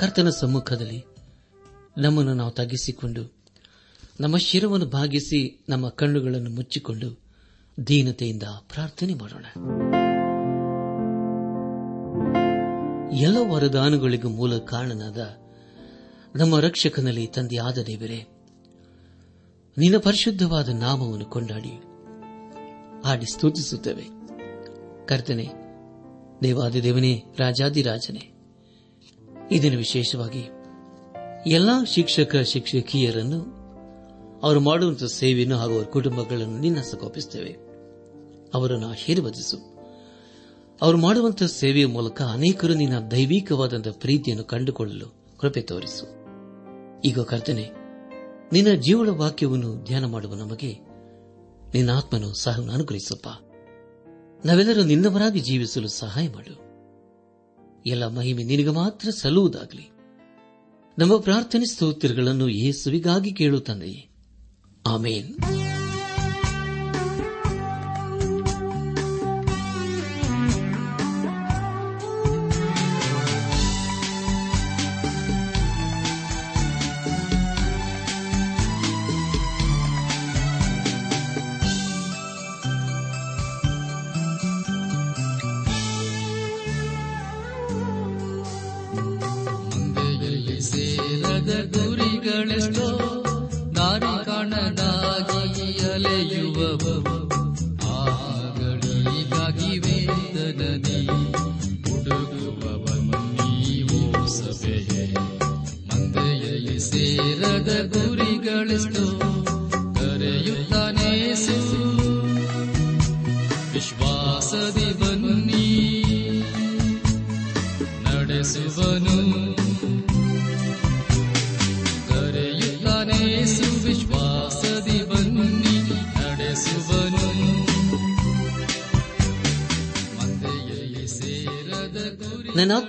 ಕರ್ತನ ಸಮ್ಮುಖದಲ್ಲಿ ನಮ್ಮನ್ನು ನಾವು ತಗ್ಗಿಸಿಕೊಂಡು, ನಮ್ಮ ಶಿರವನ್ನು ಭಾಗಿಸಿ ನಮ್ಮ ಕಣ್ಣುಗಳನ್ನು ಮುಚ್ಚಿಕೊಂಡು ದೀನತೆಯಿಂದ ಪ್ರಾರ್ಥನೆ ಮಾಡೋಣ. ಎಲ್ಲ ವರದಾನಗಳಿಗೂ ಮೂಲ ಕಾರಣನಾದ ನಮ್ಮ ರಕ್ಷಕನಲ್ಲಿ ತಂದೆಯಾದ ದೇವರೇ, ನಿನ್ನ ಪರಿಶುದ್ಧವಾದ ನಾಮವನ್ನು ಕೊಂಡಾಡಿ, ಹಾಡಿ ಸ್ತುತಿಸುತ್ತೇವೆ. ಕರ್ತನೆ ದೇವಾದಿ ದೇವನೇ ರಾಜಾದಿರಾಜನೇ ಇದನ್ನು ವಿಶೇಷವಾಗಿ ಎಲ್ಲಾ ಶಿಕ್ಷಕ, ಶಿಕ್ಷಕಿಯರನ್ನು ಅವರು ಮಾಡುವಂತಹ ಸೇವೆಯನ್ನು ಹಾಗೂ ಅವರ ಕುಟುಂಬಗಳನ್ನು ನಿನ್ನ ಸಕೋಪಿಸುತ್ತೇವೆ ಅವರನ್ನು ಆಶೀರ್ವದಿಸು. ಅವರು ಮಾಡುವಂತಹ ಸೇವೆಯ ಮೂಲಕ ಅನೇಕರು ನಿನ್ನ ದೈವಿಕವಾದಂತಹ ಪ್ರೀತಿಯನ್ನು ಕಂಡುಕೊಳ್ಳಲು ಕೃಪೆ ತೋರಿಸು. ಈಗ ಕರ್ತನೆ, ನಿನ್ನ ಜೀವನ ವಾಕ್ಯವನ್ನು ಧ್ಯಾನ ಮಾಡುವ ನಮಗೆ ನಿನ್ನ ಆತ್ಮನು ಸಹ ಅನುಗ್ರಹಿಸಪ್ಪ. ನಾವೆಲ್ಲರೂ ನಿನ್ನವರಾಗಿ ಜೀವಿಸಲು ಸಹಾಯ ಮಾಡು. ಎಲ್ಲ ಮಹಿಮೆ ನಿನಗೆ ಮಾತ್ರ ಸಲ್ಲುವುದಾಗಲಿ. ನಮ್ಮ ಪ್ರಾರ್ಥನೆ ಸ್ತೋತ್ರಗಳನ್ನು ಯೇಸುವಿಗಾಗಿ ಕೇಳುತ್ತಂದೆಯೇ ಆಮೇನ್. da da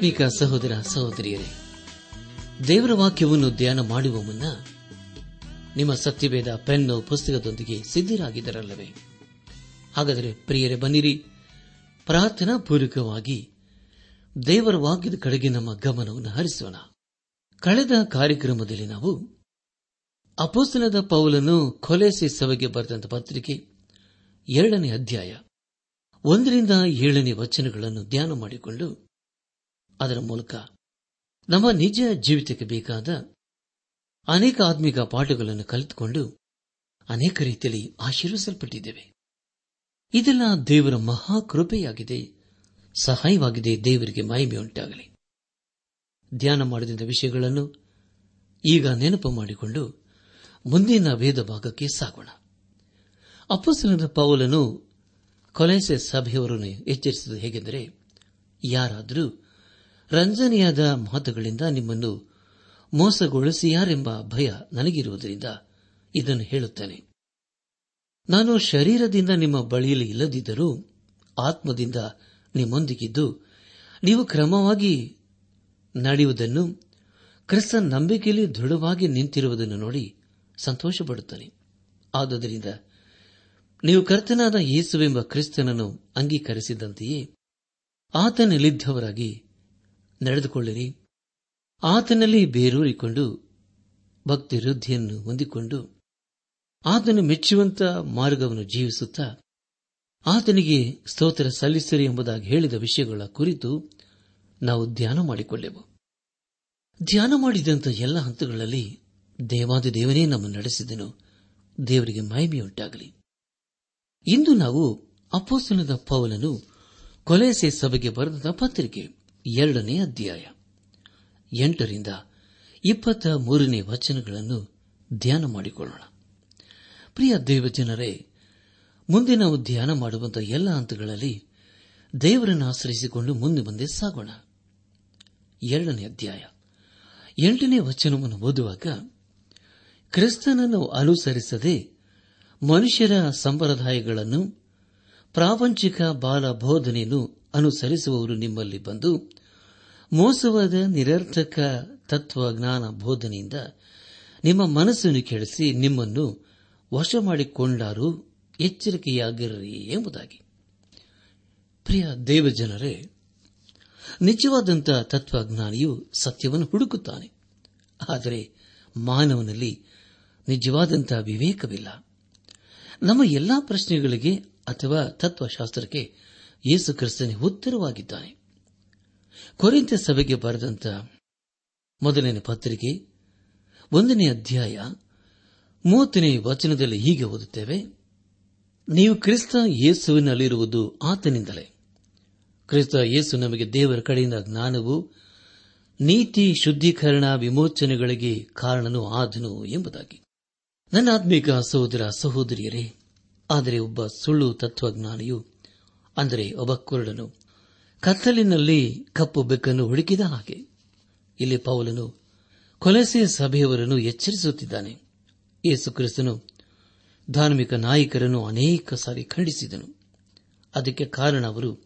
ನನ್ನಾತ್ಮಿಕ ಸಹೋದರ ಸಹೋದರಿಯರೇ, ದೇವರ ವಾಕ್ಯವನ್ನು ಧ್ಯಾನ ಮಾಡುವ ಮುನ್ನ ನಿಮ್ಮ ಸತ್ಯಭೇದ ಪೆನ್ನು ಪುಸ್ತಕದೊಂದಿಗೆ ಸಿದ್ಧರಾಗಿದ್ದರಲ್ಲವೇ? ಹಾಗಾದರೆ ಪ್ರಿಯರೇ, ಬನ್ನಿರಿ. ಪ್ರಾರ್ಥನಾ ಪೂರ್ವಕವಾಗಿ ದೇವರ ವಾಕ್ಯದ ಕಡೆಗೆ ನಮ್ಮ ಗಮನವನ್ನು ಹರಿಸೋಣ. ಕಳೆದ ಕಾರ್ಯಕ್ರಮದಲ್ಲಿ ನಾವು ಅಪೋಸ್ತನದ ಪೌಲನ್ನು ಕೊಲೆಸಿ ಸಭೆಗೆ ಬರೆದಂತ ಪತ್ರಿಕೆ ಎರಡನೇ ಅಧ್ಯಾಯ ಒಂದರಿಂದ ಏಳನೇ ವಚನಗಳನ್ನು ಧ್ಯಾನ ಮಾಡಿಕೊಂಡು ಅದರ ಮೂಲಕ ನಮ್ಮ ನಿಜ ಜೀವಿತಕ್ಕೆ ಬೇಕಾದ ಅನೇಕ ಆತ್ಮಿಕ ಪಾಠಗಳನ್ನು ಕಲಿತುಕೊಂಡು ಅನೇಕ ರೀತಿಯಲ್ಲಿ ಆಶೀರ್ವಿಸಲ್ಪಟ್ಟಿದ್ದೇವೆ. ಇದೆಲ್ಲ ದೇವರ ಮಹಾ ಕೃಪೆಯಾಗಿದೆ, ಸಹಾಯವಾಗಿದೆ, ದೇವರಿಗೆ ಮಹಿಮೆಯುಂಟಾಗಲಿ. ಧ್ಯಾನ ಮಾಡಿದ ವಿಷಯಗಳನ್ನು ಈಗ ನೆನಪು ಮಾಡಿಕೊಂಡು ಮುಂದಿನ ವೇದ ಭಾಗಕ್ಕೆ ಸಾಗೋಣ. ಅಪ್ಪಸನದ ಪೌಲನು ಕೊಲೆಸೆ ಸಭೆಯವರನ್ನು ಎಚ್ಚರಿಸಿದ ಹೇಗೆಂದರೆ, ಯಾರಾದರೂ ರಂಜನೆಯಾದ ಮಾತುಗಳಿಂದ ನಿಮ್ಮನ್ನು ಮೋಸಗೊಳಿಸಿಯಾರೆಂಬ ಭಯ ನನಗಿರುವುದರಿಂದ ಇದನ್ನು ಹೇಳುತ್ತೇನೆ. ನಾನು ಶರೀರದಿಂದ ನಿಮ್ಮ ಬಳಿಯಲ್ಲಿ ಇಲ್ಲದಿದ್ದರೂ ಆತ್ಮದಿಂದ ನಿಮ್ಮೊಂದಿಗಿದ್ದು ನೀವು ಕ್ರಮವಾಗಿ ನಡೆಯುವುದನ್ನು ಕ್ರಿಸ್ತ ನಂಬಿಕೆಯಲ್ಲಿ ದೃಢವಾಗಿ ನಿಂತಿರುವುದನ್ನು ನೋಡಿ ಸಂತೋಷಪಡುತ್ತಾನೆ. ಆದುದರಿಂದ ನೀವು ಕರ್ತನಾದ ಯೇಸುವೆಂಬ ಕ್ರಿಸ್ತನನ್ನು ಅಂಗೀಕರಿಸಿದಂತೆಯೇ ಆತನಲ್ಲಿದ್ದವರಾಗಿ ನಡೆದುಕೊಳ್ಳಿರಿ. ಆತನಲ್ಲಿ ಬೇರೂರಿಕೊಂಡು ಭಕ್ತಿ ವೃದ್ಧಿಯನ್ನು ಹೊಂದಿಕೊಂಡು ಆತನು ಮೆಚ್ಚುವಂತ ಮಾರ್ಗವನ್ನು ಜೀವಿಸುತ್ತಾ ಆತನಿಗೆ ಸ್ತೋತ್ರ ಸಲ್ಲಿಸಿರಿ ಎಂಬುದಾಗಿ ಹೇಳಿದ ವಿಷಯಗಳ ಕುರಿತು ನಾವು ಧ್ಯಾನ ಮಾಡಿಕೊಳ್ಳೆವು. ಧ್ಯಾನ ಮಾಡಿದಂಥ ಎಲ್ಲ ಹಂತಗಳಲ್ಲಿ ದೇವಾದಿ ದೇವನೇ ನಮ್ಮನ್ನು ನಡೆಸಿದನು. ದೇವರಿಗೆ ಮಹಿಮೆಯುಂಟಾಗಲಿ. ಇಂದು ನಾವು ಅಪೋಸ್ತನದ ಪೌಲನು ಕೊಲೆಸೆ ಸಭೆಗೆ ಬರೆದ ಪತ್ರಿಕೆ ಎರಡನೇ ಅಧ್ಯಾಯ. ಎಂಟರಿಂದ ಇಪ್ಪತ್ತ ಮೂರನೇ ವಚನಗಳನ್ನು ಧ್ಯಾನ ಮಾಡಿಕೊಳ್ಳೋಣ. ಪ್ರಿಯ ದೇವಜನರೇ ಮುಂದೆ ನಾವು ಧ್ಯಾನ ಮಾಡುವಂತಹ ಎಲ್ಲ ಹಂತಗಳಲ್ಲಿ ದೇವರನ್ನು ಆಶ್ರಯಿಸಿಕೊಂಡು ಮುಂದೆ ಮುಂದೆ ಸಾಗೋಣ. ಎರಡನೇ ಅಧ್ಯಾಯ. ಎಂಟನೇ ವಚನವನ್ನು ಓದುವಾಗ, ಕ್ರಿಸ್ತನನ್ನು ಅನುಸರಿಸದೆ ಮನುಷ್ಯರ ಸಂಪ್ರದಾಯಗಳನ್ನು ಪ್ರಾಪಂಚಿಕ ಬಾಲ ಬೋಧನೆಯನ್ನು ಅನುಸರಿಸುವವರು ನಿಮ್ಮಲ್ಲಿ ಬಂದು ಮೋಸವಾದ ನಿರರ್ಥಕ ತತ್ವಜ್ಞಾನ ಬೋಧನೆಯಿಂದ ನಿಮ್ಮ ಮನಸ್ಸನ್ನು ಕೆಡಿಸಿ ನಿಮ್ಮನ್ನು ವಶ ಮಾಡಿಕೊಂಡಾರು ಎಚ್ಚರಿಕೆಯಾಗಿರ್ರಿ ಎಂಬುದಾಗಿ. ಪ್ರಿಯ ದೇವಜನರೇ, ನಿಜವಾದಂಥ ತತ್ವಜ್ಞಾನಿಯು ಸತ್ಯವನ್ನು ಹುಡುಕುತ್ತಾನೆ. ಆದರೆ ಮಾನವನಲ್ಲಿ ನಿಜವಾದಂತಹ ವಿವೇಕವಿಲ್ಲ. ನಮ್ಮ ಎಲ್ಲಾ ಪ್ರಶ್ನೆಗಳಿಗೆ ಅಥವಾ ತತ್ವಶಾಸ್ತ್ರಕ್ಕೆ ಯೇಸು ಕ್ರಿಸ್ತನೇ ಉತ್ತರವಾಗಿದ್ದಾನೆ. ಕೊರಿಂತ ಸಭೆಗೆ ಬರೆದಂತ ಮೊದಲನೇ ಪತ್ರಿಕೆ, ಒಂದನೇ ಅಧ್ಯಾಯ, ಮೂವತ್ತನೇ ವಚನದಲ್ಲಿ ಹೀಗೆ ಓದುತ್ತೇವೆ, ನೀವು ಕ್ರಿಸ್ತ ಯೇಸುವಿನಲ್ಲಿರುವುದು ಆತನಿಂದಲೇ. ಕ್ರಿಸ್ತ ಯೇಸು ನಮಗೆ ದೇವರ ಕಡೆಯಿಂದ ಜ್ಞಾನವು, ನೀತಿ, ಶುದ್ಧೀಕರಣ, ವಿಮೋಚನೆಗಳಿಗೆ ಕಾರಣನೂ ಆದನು ಎಂಬುದಾಗಿ. ನನ್ನ ಆತ್ಮಿಕ ಸಹೋದರ ಸಹೋದರಿಯರೇ, ಆದರೆ ಒಬ್ಬ ಸುಳ್ಳು ತತ್ವಜ್ಞಾನಿಯು ಅಂದರೆ ಒಬ್ಬ ಕುರುಡನು. ಕತ್ತಲಿನಲ್ಲಿ ಕಪ್ಪು ಬೆಕ್ಕನ್ನು ಹುಡುಕಿದ ಹಾಗೆ. ಇಲ್ಲಿ ಪೌಲನು ಕೊಲೆಸೆ ಸಭೆಯವರನ್ನು ಎಚ್ಚರಿಸುತ್ತಿದ್ದಾನೆ. ಯೇಸು ಕ್ರಿಸ್ತನು ಧಾರ್ಮಿಕ ನಾಯಕರನ್ನು ಅನೇಕ ಸಾರಿ ಖಂಡಿಸಿದನು. ಅದಕ್ಕೆ ಕಾರಣ ಅವರು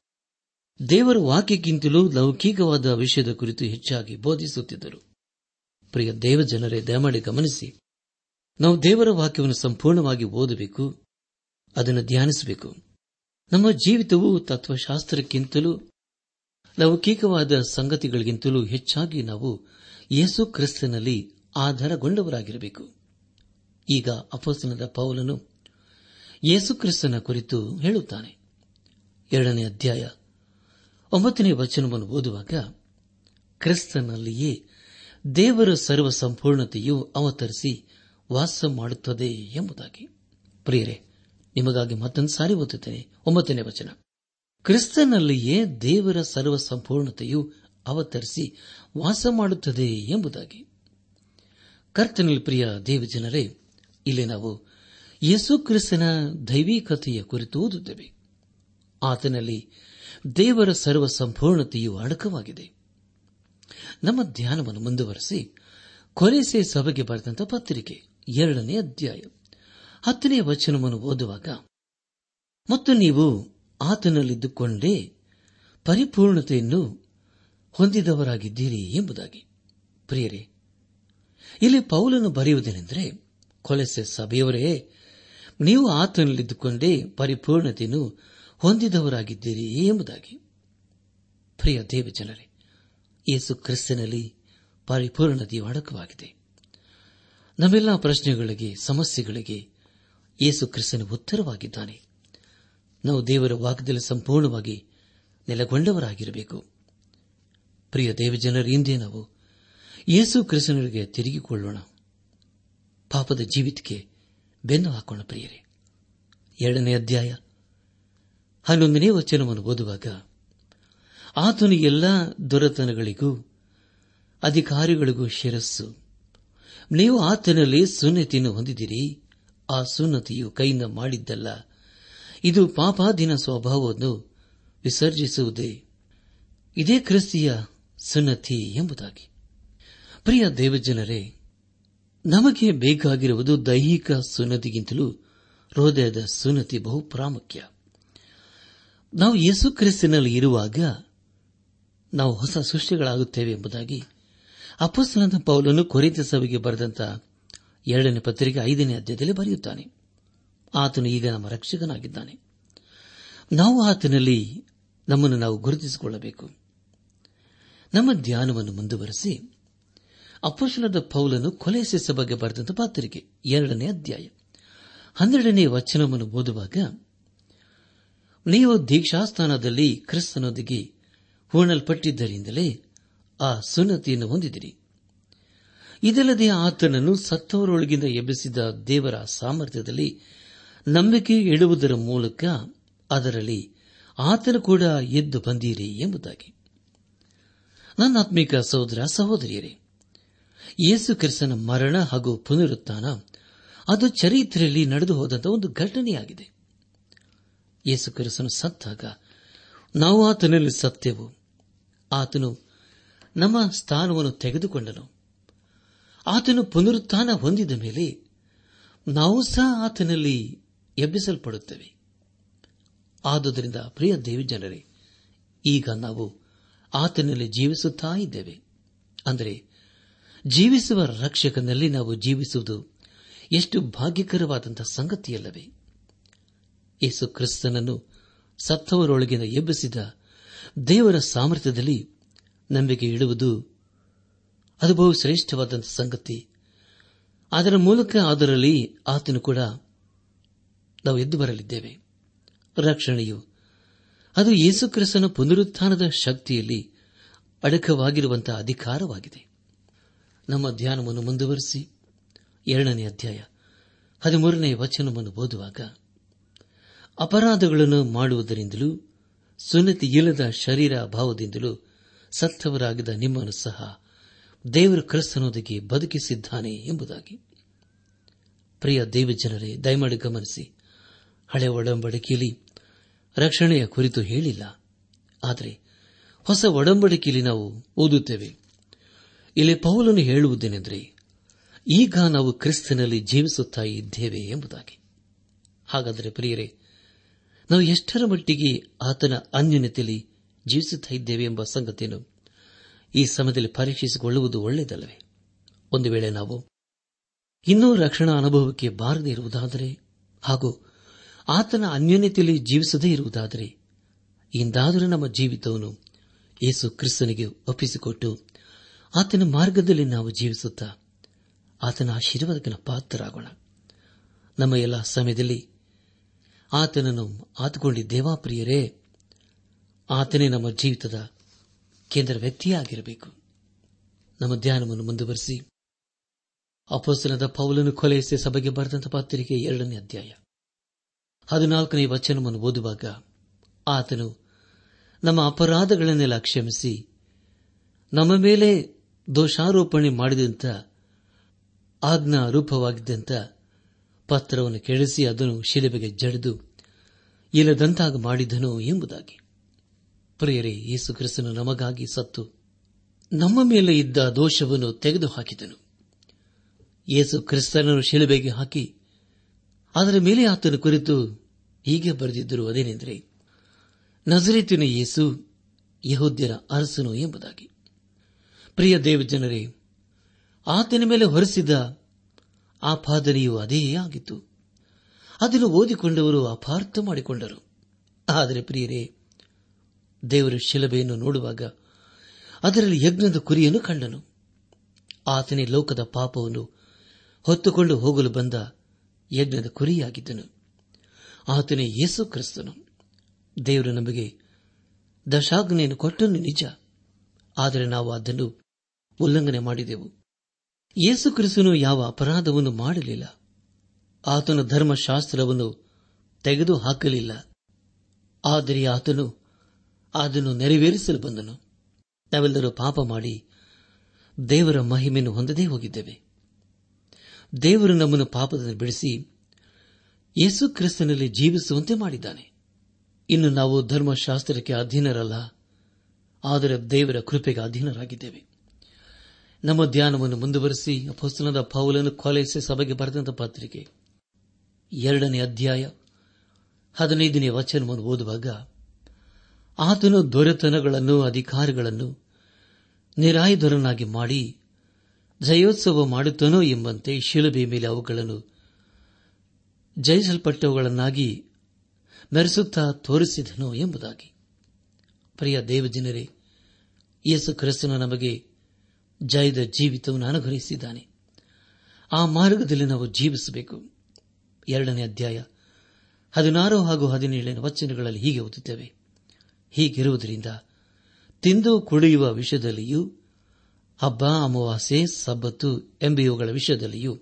ದೇವರ ವಾಕ್ಯಕ್ಕಿಂತಲೂ ಲೌಕಿಕವಾದ ವಿಷಯದ ಕುರಿತು ಹೆಚ್ಚಾಗಿ ಬೋಧಿಸುತ್ತಿದ್ದರು. ಪ್ರಿಯ ದೇವಜನರೇ, ದಯಮಾಡಿ ಗಮನಿಸಿ. ನಾವು ದೇವರ ವಾಕ್ಯವನ್ನು ಸಂಪೂರ್ಣವಾಗಿ ಓದಬೇಕು, ಅದನ್ನು ಧ್ಯಾನಿಸಬೇಕು. ನಮ್ಮ ಜೀವಿತವು ತತ್ವಶಾಸ್ತ್ರಕ್ಕಿಂತಲೂ, ಲೌಕಿಕವಾದ ಸಂಗತಿಗಳಿಗಿಂತಲೂ ಹೆಚ್ಚಾಗಿ ನಾವು ಯೇಸು ಕ್ರಿಸ್ತನಲ್ಲಿ ಆಧಾರಗೊಂಡವರಾಗಿರಬೇಕು. ಈಗ ಅಪೋಸ್ತನದ ಪೌಲನು ಯೇಸು ಕ್ರಿಸ್ತನ ಕುರಿತು ಹೇಳುತ್ತಾನೆ. ಎರಡನೇ ಅಧ್ಯಾಯ ಒಂಬತ್ತನೇ ವಚನವನ್ನು ಓದುವಾಗ, ಕ್ರಿಸ್ತನಲ್ಲಿಯೇ ದೇವರ ಸರ್ವ ಸಂಪೂರ್ಣತೆಯು ಅವತರಿಸಿ ವಾಸ ಮಾಡುತ್ತದೆ ಎಂಬುದಾಗಿ. ಪ್ರಿಯರೇ ನಿಮಗಾಗಿ ಮತ್ತೊಂದು ಸಾರಿ ಓದುತ್ತೇನೆ. ಒಂಬತ್ತನೇ ವಚನ. ಕ್ರಿಸ್ತನಲ್ಲಿಯೇ ದೇವರ ಸರ್ವ ಸಂಪೂರ್ಣತೆಯು ಅವತರಿಸಿ ವಾಸ ಮಾಡುತ್ತದೆ ಎಂಬುದಾಗಿ. ಕರ್ತನಲ್ಲಿ ಪ್ರಿಯ ದೇವಜನರೇ, ಇಲ್ಲಿ ನಾವು ಯೇಸು ಕ್ರಿಸ್ತನ ದೈವಿಕತೆಯ ಕುರಿತು ಓದುತ್ತೇವೆ. ಆತನಲ್ಲಿ ದೇವರ ಸರ್ವ ಸಂಪೂರ್ಣತೆಯು ಅಡಕವಾಗಿದೆ. ನಮ್ಮ ಧ್ಯಾನವನ್ನು ಮುಂದುವರೆಸಿ ಕೊರೆಸೆ ಸಭೆಗೆ ಬರೆದಂತಹ ಪತ್ರಿಕೆ ಎರಡನೇ ಅಧ್ಯಾಯ. ಹತ್ತನೇ ವಚನವನ್ನು ಓದುವಾಗ, ಮತ್ತು ನೀವು ಆತನಲ್ಲಿದ್ದುಕೊಂಡೇ ಪರಿಪೂರ್ಣತೆಯನ್ನು ಹೊಂದಿದವರಾಗಿದ್ದೀರಿ ಎಂಬುದಾಗಿ. ಪ್ರಿಯರೇ, ಇಲ್ಲಿ ಪೌಲನ್ನು ಬರೆಯುವುದೇನೆಂದರೆ ಕೊಲೆಸೆ ಸಭೆಯವರೇ, ನೀವು ಆತನಲ್ಲಿದ್ದುಕೊಂಡೇ ಪರಿಪೂರ್ಣತೆಯನ್ನು ಹೊಂದಿದವರಾಗಿದ್ದೀರಿ ಎಂಬುದಾಗಿ. ಪ್ರಿಯ ದೇವಜನರೇ, ಯೇಸು ಕ್ರಿಸ್ತನಲ್ಲಿ ಪರಿಪೂರ್ಣತೆಯು ಅಡಕವಾಗಿದೆ. ನಮ್ಮೆಲ್ಲ ಪ್ರಶ್ನೆಗಳಿಗೆ, ಸಮಸ್ಯೆಗಳಿಗೆ ಯೇಸು ಕ್ರಿಸ್ತನ ಉತ್ತರವಾಗಿದ್ದಾನೆ. ನಾವು ದೇವರ ವಾಕ್ಯದಲ್ಲಿ ಸಂಪೂರ್ಣವಾಗಿ ನೆಲೆಗೊಂಡವರಾಗಿರಬೇಕು. ಪ್ರಿಯ ದೇವಜನರ, ಹಿಂದೆ ನಾವು ಯೇಸು ಕ್ರಿಸ್ತನಿಗೆ ತಿರುಗಿಕೊಳ್ಳೋಣ. ಪಾಪದ ಜೀವಿತಕ್ಕೆ ಬೆನ್ನು ಹಾಕೋಣ ಪ್ರಿಯರೇ. ಎರಡನೇ ಅಧ್ಯಾಯ ಹನ್ನೊಂದನೇ ವಚನವನ್ನು ಓದುವಾಗ, ಆತನು ಎಲ್ಲ ದೊರೆತನಗಳಿಗೂ ಅಧಿಕಾರಿಗಳಿಗೂ ಶಿರಸ್ಸು. ನೀವು ಆತನಲ್ಲಿ ಸುನ್ನತಿಯನ್ನು ಹೊಂದಿದಿರಿ ಆ ಸುನ್ನತಿಯು ಕೈಯಿಂದ ಮಾಡಿದ್ದಲ್ಲ. ಇದು ಪಾಪಾಧೀನ ಸ್ವಭಾವವನ್ನು ವಿಸರ್ಜಿಸುವುದೇ. ಇದೇ ಕ್ರಿಸ್ತಿಯ ಸುನ್ನತಿ ಎಂಬುದಾಗಿ. ಪ್ರಿಯ ದೇವಜನರೇ, ನಮಗೆ ಬೇಕಾಗಿರುವುದು ದೈಹಿಕ ಸುನ್ನತಿಗಿಂತಲೂ ಹೃದಯದ ಸುನ್ನತಿ ಬಹು ಪ್ರಾಮುಖ್ಯ. ನಾವು ಯೇಸು ಕ್ರಿಸ್ತಿನಲ್ಲಿ ಇರುವಾಗ ನಾವು ಹೊಸ ಸೃಷ್ಟಿಗಳಾಗುತ್ತೇವೆ ಎಂಬುದಾಗಿ ಅಪಸ್ಸನದ ಪೌಲನ್ನು ಕೊರಿತ ಸಭೆಗೆ ಬರೆದಂತ ಎರಡನೇ ಪತ್ರಿಕೆ ಐದನೇ ಅಧ್ಯಾಯದಲ್ಲಿ ಬರೆಯುತ್ತಾನೆ. ಆತನು ಈಗ ನಮ್ಮ ರಕ್ಷಕನಾಗಿದ್ದಾನೆ. ನಾವು ಆತನಲ್ಲಿ ನಮ್ಮನ್ನು ನಾವು ಗುರುತಿಸಿಕೊಳ್ಳಬೇಕು. ನಮ್ಮ ಧ್ಯಾನವನ್ನು ಮುಂದುವರೆಸಿ ಅಪೋಷಣದ ಕೊಲೆ ಸೇಸ ಬಗ್ಗೆ ಬರೆದಂತ ಪಾತ್ರಿಕೆ ಎರಡನೇ ಅಧ್ಯಾಯ. ಹನ್ನೆರಡನೇ ವಚನವನ್ನು ಓದುವಾಗ, ನೀವು ದೀಕ್ಷಾಸ್ಥಾನದಲ್ಲಿ ಕ್ರಿಸ್ತನೊಂದಿಗೆ ಹೂಣಲ್ಪಟ್ಟಿದ್ದರಿಂದಲೇ ಆ ಸುನ್ನತಿಯನ್ನು ಹೊಂದಿದಿರಿ ಇದಲ್ಲದೆ ಆತನನ್ನು ಸತ್ತವರೊಳಗಿಂದ ಎಬ್ಬಿಸಿದ ದೇವರ ಸಾಮರ್ಥ್ಯದಲ್ಲಿ ನಂಬಿಕೆ ಇಡುವುದರ ಮೂಲಕ ಅದರಲ್ಲಿ ಆತನು ಕೂಡ ಎದ್ದು ಬಂದೀರಿ ಎಂಬುದಾಗಿ. ನನ್ನ ಆತ್ಮಿಕ ಸಹೋದರ, ಸಹೋದರಿಯರೇ, ಯೇಸು ಕ್ರಿಸ್ತನ ಮರಣ ಹಾಗೂ ಪುನರುತ್ಥಾನ ಅದು ಚರಿತ್ರೆಯಲ್ಲಿ ನಡೆದು ಹೋದಂತಹ ಒಂದು ಘಟನೆಯಾಗಿದೆ. ಯೇಸು ಕ್ರಿಸ್ತನು ಸತ್ತಾಗ ನಾವು ಆತನಲ್ಲಿ ಸತ್ಯವು ಆತನು ನಮ್ಮ ಸ್ಥಾನವನ್ನು ತೆಗೆದುಕೊಂಡನು. ಆತನು ಪುನರುತ್ಥಾನ ಹೊಂದಿದ ಮೇಲೆ ನಾವು ಸಹ ಆತನಲ್ಲಿ ಎಬ್ಬಿಸಲ್ಪಡುತ್ತೇವೆ. ಆದುದರಿಂದ ಪ್ರಿಯ ದೇವಿ ಜನರೇ ಈಗ ನಾವು ಆತನಲ್ಲಿ ಜೀವಿಸುತ್ತಾ ಇದ್ದೇವೆ. ಅಂದರೆ ಜೀವಿಸುವ ರಕ್ಷಕನಲ್ಲಿ ನಾವು ಜೀವಿಸುವುದು ಎಷ್ಟು ಭಾಗ್ಯಕರವಾದಂತಹ ಸಂಗತಿಯಲ್ಲವೇ. ಯೇಸು ಕ್ರಿಸ್ತನನ್ನು ಸತ್ತವರೊಳಗಿನ ಎಬ್ಬಿಸಿದ ದೇವರ ಸಾಮರ್ಥ್ಯದಲ್ಲಿ ನಂಬಿಕೆ ಇಡುವುದು ಅದು ಬಹು ಶ್ರೇಷ್ಠವಾದಂಥ ಸಂಗತಿ. ಅದರ ಮೂಲಕ ಅದರಲ್ಲಿ ಆತನು ಕೂಡ ನಾವು ಎದ್ದು ಬರಲಿದ್ದೇವೆ. ರಕ್ಷಣೆಯು ಅದು ಯೇಸುಕ್ರಿಸ್ತನ ಪುನರುತ್ಥಾನದ ಶಕ್ತಿಯಲ್ಲಿ ಅಡಕವಾಗಿರುವಂತಹ ಅಧಿಕಾರವಾಗಿದೆ. ನಮ್ಮ ಧ್ಯಾನವನ್ನು ಮುಂದುವರೆಸಿ ಎರಡನೇ ಅಧ್ಯಾಯ ಹದಿಮೂರನೇ ವಚನವನ್ನು ಓದುವಾಗ, ಅಪರಾಧಗಳನ್ನು ಮಾಡುವುದರಿಂದಲೂ ಸುನ್ನತಿ ಇಲ್ಲದ ಶರೀರ ಭಾವದಿಂದಲೂ ಸತ್ತವರಾಗಿದ್ದ ನಿಮ್ಮನ್ನು ಸಹ ದೇವರ ಕ್ರಿಸ್ತನೊಂದಿಗೆ ಬದುಕಿಸಿದ್ದಾನೆ ಎಂಬುದಾಗಿ. ಪ್ರಿಯ ದೇವಜನರೇ, ದಯಮಾಡಿ ಗಮನಿಸಿ. ಹಳೆ ಒಡಂಬಡಿಕೆಯಲ್ಲಿ ರಕ್ಷಣೆಯ ಕುರಿತು ಹೇಳಿಲ್ಲ. ಆದರೆ ಹೊಸ ಒಡಂಬಡಿಕೆಯಲ್ಲಿ ನಾವು ಓದುತ್ತೇವೆ. ಇಲ್ಲಿ ಪೌಲನು ಹೇಳುವುದೇನೆಂದರೆ, ಈಗ ನಾವು ಕ್ರಿಸ್ತನಲ್ಲಿ ಜೀವಿಸುತ್ತಾ ಇದ್ದೇವೆ ಎಂಬುದಾಗಿ. ಹಾಗಾದರೆ ಪ್ರಿಯರೇ, ನಾವು ಎಷ್ಟರ ಮಟ್ಟಿಗೆ ಆತನ ಅನ್ಯೂನ್ಯತೆಯಲ್ಲಿ ಜೀವಿಸುತ್ತಾ ಇದ್ದೇವೆ ಎಂಬ ಸಂಗತಿಯನ್ನು ಈ ಸಮಯದಲ್ಲಿ ಪರೀಕ್ಷಿಸಿಕೊಳ್ಳುವುದು ಒಳ್ಳೆಯದಲ್ಲವೇ? ಒಂದು ವೇಳೆ ನಾವು ಇನ್ನೂ ರಕ್ಷಣಾ ಅನುಭವಕ್ಕೆ ಬಾರದೇ ಇರುವುದಾದರೆ, ಹಾಗೂ ಆತನ ಅನ್ಯೋನ್ಯತೆಯಲ್ಲಿ ಜೀವಿಸದೇ ಇರುವುದಾದರೆ, ಇಂದಾದರೂ ನಮ್ಮ ಜೀವಿತವನ್ನು ಯೇಸು ಕ್ರಿಸ್ತನಿಗೆ ಒಪ್ಪಿಸಿಕೊಟ್ಟು ಆತನ ಮಾರ್ಗದಲ್ಲಿ ನಾವು ಜೀವಿಸುತ್ತಾ ಆತನ ಆಶೀರ್ವಾದಕನ ಪಾತ್ರರಾಗೋಣ. ನಮ್ಮ ಎಲ್ಲ ಸಮಯದಲ್ಲಿ ಆತನನ್ನು ಆತುಕೊಂಡಿದ್ದೇವಾ ದೇವಾಪ್ರಿಯರೇ, ಆತನೇ ನಮ್ಮ ಜೀವಿತದ ಕೇಂದ್ರ ವ್ಯಕ್ತಿಯಾಗಿರಬೇಕು. ನಮ್ಮ ಧ್ಯಾನವನ್ನು ಮುಂದುವರೆಸಿ. ಅಪೋಸ್ತನದ ಪೌಲನು ಕೊಲೆಯಿಸಿ ಸಭೆಗೆ ಬರೆದಂತಹ ಪತ್ರಿಕೆ ಎರಡನೇ ಅಧ್ಯಾಯ. ಹದಿನಾಲ್ಕನೇ ವಚನವನ್ನು ಓದುವಾಗ ಆತನು ನಮ್ಮ ಅಪರಾಧಗಳನ್ನೆಲ್ಲ ಕ್ಷಮಿಸಿ, ನಮ್ಮ ಮೇಲೆ ದೋಷಾರೋಪಣೆ ಮಾಡಿದಂತ ಆಜ್ಞಾ ರೂಪವಾಗಿದ್ದಂಥ ಪತ್ರವನ್ನು ಕೆಡಿಸಿ ಅದನ್ನು ಶಿಲೆಬೆಗೆ ಜಡಿದು ಇಲ್ಲದಂತಾಗ ಮಾಡಿದನು ಎಂಬುದಾಗಿ. ಪ್ರಿಯರೇ ಯೇಸು ಕ್ರಿಸ್ತನು ನಮಗಾಗಿ ಸತ್ತು ನಮ್ಮ ಮೇಲೆ ಇದ್ದ ದೋಷವನ್ನು ತೆಗೆದುಹಾಕಿದನು. ಯೇಸು ಕ್ರಿಸ್ತನನ್ನು ಶಿಲುಬೆಗೆ ಹಾಕಿ ಅದರ ಮೇಲೆ ಆತನ ಕುರಿತು ಹೀಗೆ ಬರೆದಿದ್ದರು, ಅದೇನೆಂದರೆ, ನಜರೀತಿನ ಯೇಸು ಯಹೋದ್ಯರ ಅರಸನು ಎಂಬುದಾಗಿ. ಪ್ರಿಯ ದೇವಜನರೇ, ಆತನ ಮೇಲೆ ಹೊರಿಸಿದ ಆಪಾದನೆಯು ಅದೇ ಆಗಿತ್ತು. ಅದನ್ನು ಓದಿಕೊಂಡವರು ಅಪಾರ್ಥ ಮಾಡಿಕೊಂಡರು. ಆದರೆ ಪ್ರಿಯರೇ ದೇವರ ಶಿಲಬೆಯನ್ನು ನೋಡುವಾಗ ಅದರಲ್ಲಿ ಯಜ್ಞದ ಕುರಿಯನ್ನು ಕಂಡನು. ಆತನೇ ಲೋಕದ ಪಾಪವನ್ನು ಹೊತ್ತುಕೊಂಡು ಹೋಗಲು ಬಂದ ಯಜ್ಞದ ಕುರಿಯಾಗಿದ್ದನು. ಆತನೇ ಯೇಸು ಕ್ರಿಸ್ತನು. ದೇವರು ನಮಗೆ ದಶಾಗ್ನೆಯನ್ನು ಕೊಟ್ಟನು ನಿಜ. ಆದರೆ ನಾವು ಅದನ್ನು ಉಲ್ಲಂಘನೆ ಮಾಡಿದೆವು. ಯೇಸು ಕ್ರಿಸ್ತನು ಯಾವ ಅಪರಾಧವನ್ನು ಮಾಡಲಿಲ್ಲ. ಆತನ ಧರ್ಮಶಾಸ್ತ್ರವನ್ನು ತೆಗೆದು ಹಾಕಲಿಲ್ಲ ಆದರೆ ಆತನು ಅದನ್ನು ನೆರವೇರಿಸಲು ಬಂದನು ನಾವೆಲ್ಲರೂ ಪಾಪ ಮಾಡಿ ದೇವರ ಮಹಿಮೆಯನ್ನು ಹೊಂದದೇ ಹೋಗಿದ್ದೇವೆ. ದೇವರು ನಮ್ಮನ್ನು ಪಾಪದನ್ನು ಬಿಡಿಸಿ ಯೇಸು ಕ್ರಿಸ್ತನಲ್ಲಿ ಜೀವಿಸುವಂತೆ ಮಾಡಿದ್ದಾನೆ. ಇನ್ನು ನಾವು ಧರ್ಮಶಾಸ್ತ್ರಕ್ಕೆ ಅಧೀನರಲ್ಲ, ಆದರೆ ದೇವರ ಕೃಪೆಗೆ ಅಧೀನರಾಗಿದ್ದೇವೆ. ನಮ್ಮ ಧ್ಯಾನವನ್ನು ಮುಂದುವರೆಸಿ ಅಪಸ್ತನದ ಪೌಲನ್ನು ಕೊಲೆಸಿ ಸಭೆಗೆ ಬರೆದಂತಹ ಪತ್ರಿಕೆ ಎರಡನೇ ಅಧ್ಯಾಯ ಹದಿನೈದನೇ ವಚನವನ್ನು ಓದುವಾಗ ಆತನು ದೊರೆತನಗಳನ್ನು, ಅಧಿಕಾರಗಳನ್ನು ನಿರಾಯುಧರನ್ನಾಗಿ ಮಾಡಿ ಜಯೋತ್ಸವ ಮಾಡುತ್ತನೋ ಎಂಬಂತೆ ಶಿಲುಬೆ ಮೇಲೆ ಅವುಗಳನ್ನು ಜಯಿಸಲ್ಪಟ್ಟವುಗಳನ್ನಾಗಿ ಮೆರೆಸುತ್ತಾ ತೋರಿಸಿದನು ಎಂಬುದಾಗಿ. ಪ್ರಿಯ ದೇವಜನರೇ, ಯೇಸು ಕ್ರಿಸ್ತನು ನಮಗೆ ಜಯದ ಜೀವಿತವನ್ನು ಅನುಗ್ರಹಿಸಿದ್ದಾನೆ. ಆ ಮಾರ್ಗದಲ್ಲಿ ನಾವು ಜೀವಿಸಬೇಕು. ಎರಡನೇ ಅಧ್ಯಾಯ ಹದಿನಾರು ಹಾಗೂ ಹದಿನೇಳನೇ ವಚನಗಳಲ್ಲಿ ಹೀಗೆ ಓದುತ್ತೇವೆ. ಹೀಗಿರುವುದರಿಂದ ತಿಂದು ಕುಡಿಯುವ ವಿಷಯದಲ್ಲಿಯೂ, ಹಬ್ಬ, ಅಮಾವಾಸ್ಯೆ, ಸಬ್ಬತ್ತು ಎಂಬಿವುಗಳ ವಿಷಯದಲ್ಲಿಯೂ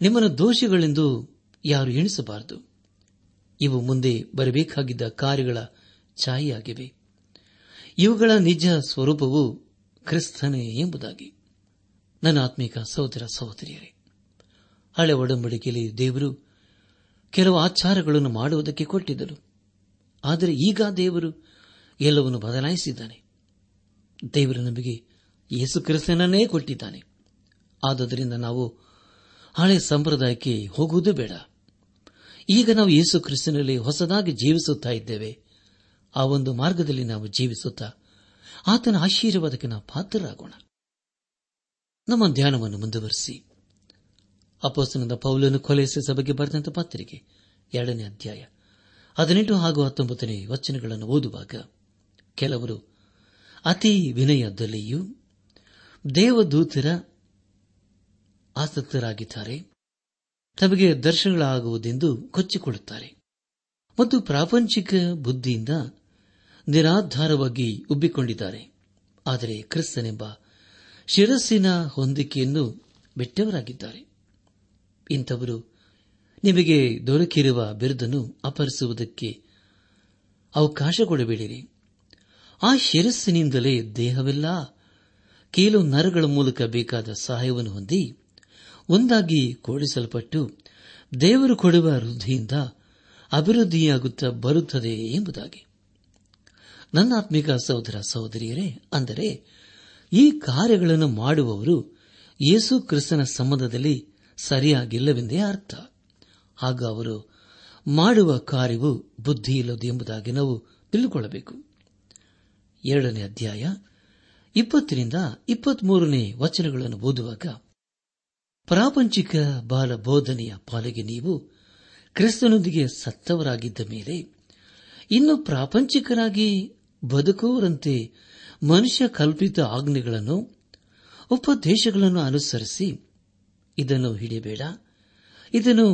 ನಿಮ್ಮನ್ನು ದೋಷಿಗಳೆಂದು ಯಾರು ಎಣಿಸಬಾರದು. ಇವು ಮುಂದೆ ಬರಬೇಕಾಗಿದ್ದ ಕಾರ್ಯಗಳ ಛಾಯೆಯಾಗಿವೆ. ಇವುಗಳ ನಿಜ ಸ್ವರೂಪವು ಕ್ರಿಸ್ತನೇ ಎಂಬುದಾಗಿ. ನನ್ನ ಆತ್ಮಿಕ ಸಹೋದರ ಸಹೋದರಿಯರೇ, ಹಳೆ ಒಡಂಬಡಿಕೆಯಲ್ಲಿ ದೇವರು ಕೆಲವು ಆಚಾರಗಳನ್ನು ಮಾಡುವುದಕ್ಕೆ ಕೊಟ್ಟಿದ್ದರು. ಆದರೆ ಈಗ ದೇವರು ಎಲ್ಲವನ್ನು ಬದಲಾಯಿಸಿದ್ದಾನೆ. ದೇವರು ನಮಗೆ ಯೇಸು ಕ್ರಿಸ್ತನನ್ನೇ ಕೊಟ್ಟಿದ್ದಾನೆ. ಆದ್ದರಿಂದ ನಾವು ಹಳೆ ಸಂಪ್ರದಾಯಕ್ಕೆ ಹೋಗುವುದೇ ಬೇಡ. ಈಗ ನಾವು ಯೇಸು ಕ್ರಿಸ್ತನಲ್ಲಿ ಹೊಸದಾಗಿ ಜೀವಿಸುತ್ತಾ ಇದ್ದೇವೆ. ಆ ಒಂದು ಮಾರ್ಗದಲ್ಲಿ ನಾವು ಜೀವಿಸುತ್ತಾ ಆತನ ಆಶೀರ್ವಾದಕ್ಕೆ ನಾವು ಪಾತ್ರರಾಗೋಣ. ನಮ್ಮ ಧ್ಯಾನವನ್ನು ಮುಂದುವರಿಸಿ. ಅಪೋಸ್ತನದ ಪೌಲನ್ನು ಕೊಲೆಸಿ ಸಭೆಗೆ ಬರೆದಂತಹ ಪಾತ್ರಿಕೆ ಎರಡನೇ ಅಧ್ಯಾಯ ಹದಿನೆಂಟು ಹಾಗೂ ಹತ್ತೊಂಬತ್ತನೇ ವಚನಗಳನ್ನು ಓದುವಾಗ ಕೆಲವರು ಅತಿ ವಿನಯದಲ್ಲಿಯೂ ದೇವದೂತರ ಆಸಕ್ತರಾಗಿದ್ದಾರೆ. ತಮಗೆ ದರ್ಶನಗಳಾಗುವುದೆಂದು ಕೊಚ್ಚಿಕೊಳ್ಳುತ್ತಾರೆ. ಮತ್ತು ಪ್ರಾಪಂಚಿಕ ಬುದ್ಧಿಯಿಂದ ನಿರಾಧಾರವಾಗಿ ಉಬ್ಬಿಕೊಂಡಿದ್ದಾರೆ. ಆದರೆ ಕ್ರಿಸ್ತನೆಂಬ ಶಿರಸ್ಸಿನ ಹೊಂದಿಕೆಯನ್ನು ಬಿಟ್ಟವರಾಗಿದ್ದಾರೆ. ಇಂಥವರು ನಿಮಗೆ ದೊರಕಿರುವ ಬಿರುದನ್ನು ಅಪಹರಿಸುವುದಕ್ಕೆ ಅವಕಾಶ ಕೊಡಬೇಡಿರಿ. ಆ ಶಿರಸ್ಸಿನಿಂದಲೇ ದೇಹವೆಲ್ಲ ಕೀಲು ನರಗಳ ಮೂಲಕ ಬೇಕಾದ ಸಹಾಯವನ್ನು ಹೊಂದಿ ಒಂದಾಗಿ ಕೂಡಿಸಲ್ಪಟ್ಟು ದೇವರು ಕೊಡುವ ವೃದ್ಧಿಯಿಂದ ಅಭಿವೃದ್ಧಿಯಾಗುತ್ತಾ ಬರುತ್ತದೆ ಎಂಬುದಾಗಿ. ನನ್ನ ಆತ್ಮಿಕ ಸಹೋದರ ಸಹೋದರಿಯರೇ, ಅಂದರೆ ಈ ಕಾರ್ಯಗಳನ್ನು ಮಾಡುವವರು ಯೇಸು ಕ್ರಿಸ್ತನ ಸಂಬಂಧದಲ್ಲಿ ಸರಿಯಾಗಿಲ್ಲವೆಂದೇ ಅರ್ಥ. ಆಗ ಅವರು ಮಾಡುವ ಕಾರ್ಯವು ಬುದ್ಧಿ ಇಲ್ಲದು ಎಂಬುದಾಗಿ ನಾವು ತಿಳಿದುಕೊಳ್ಳಬೇಕು. ಎರಡನೇ ಅಧ್ಯಾಯ, ಇಪ್ಪತ್ತರಿಂದ ಇಪ್ಪತ್ಮೂರನೇ ವಚನಗಳನ್ನು ಓದುವಾಗ, ಪ್ರಾಪಂಚಿಕ ಬಾಲ ಬೋಧನೆಯ ಪಾಲಿಗೆ ನೀವು ಕ್ರಿಸ್ತನೊಂದಿಗೆ ಸತ್ತವರಾಗಿದ್ದ ಮೇಲೆ ಇನ್ನು ಪ್ರಾಪಂಚಿಕರಾಗಿ ಬದುಕುವರಂತೆ ಮನುಷ್ಯ ಕಲ್ಪಿತ ಆಜ್ಞೆಗಳನ್ನು, ಉಪದೇಶಗಳನ್ನು ಅನುಸರಿಸಿ ಇದನ್ನು ಹಿಡಿಯಬೇಡ, ಇದನ್ನು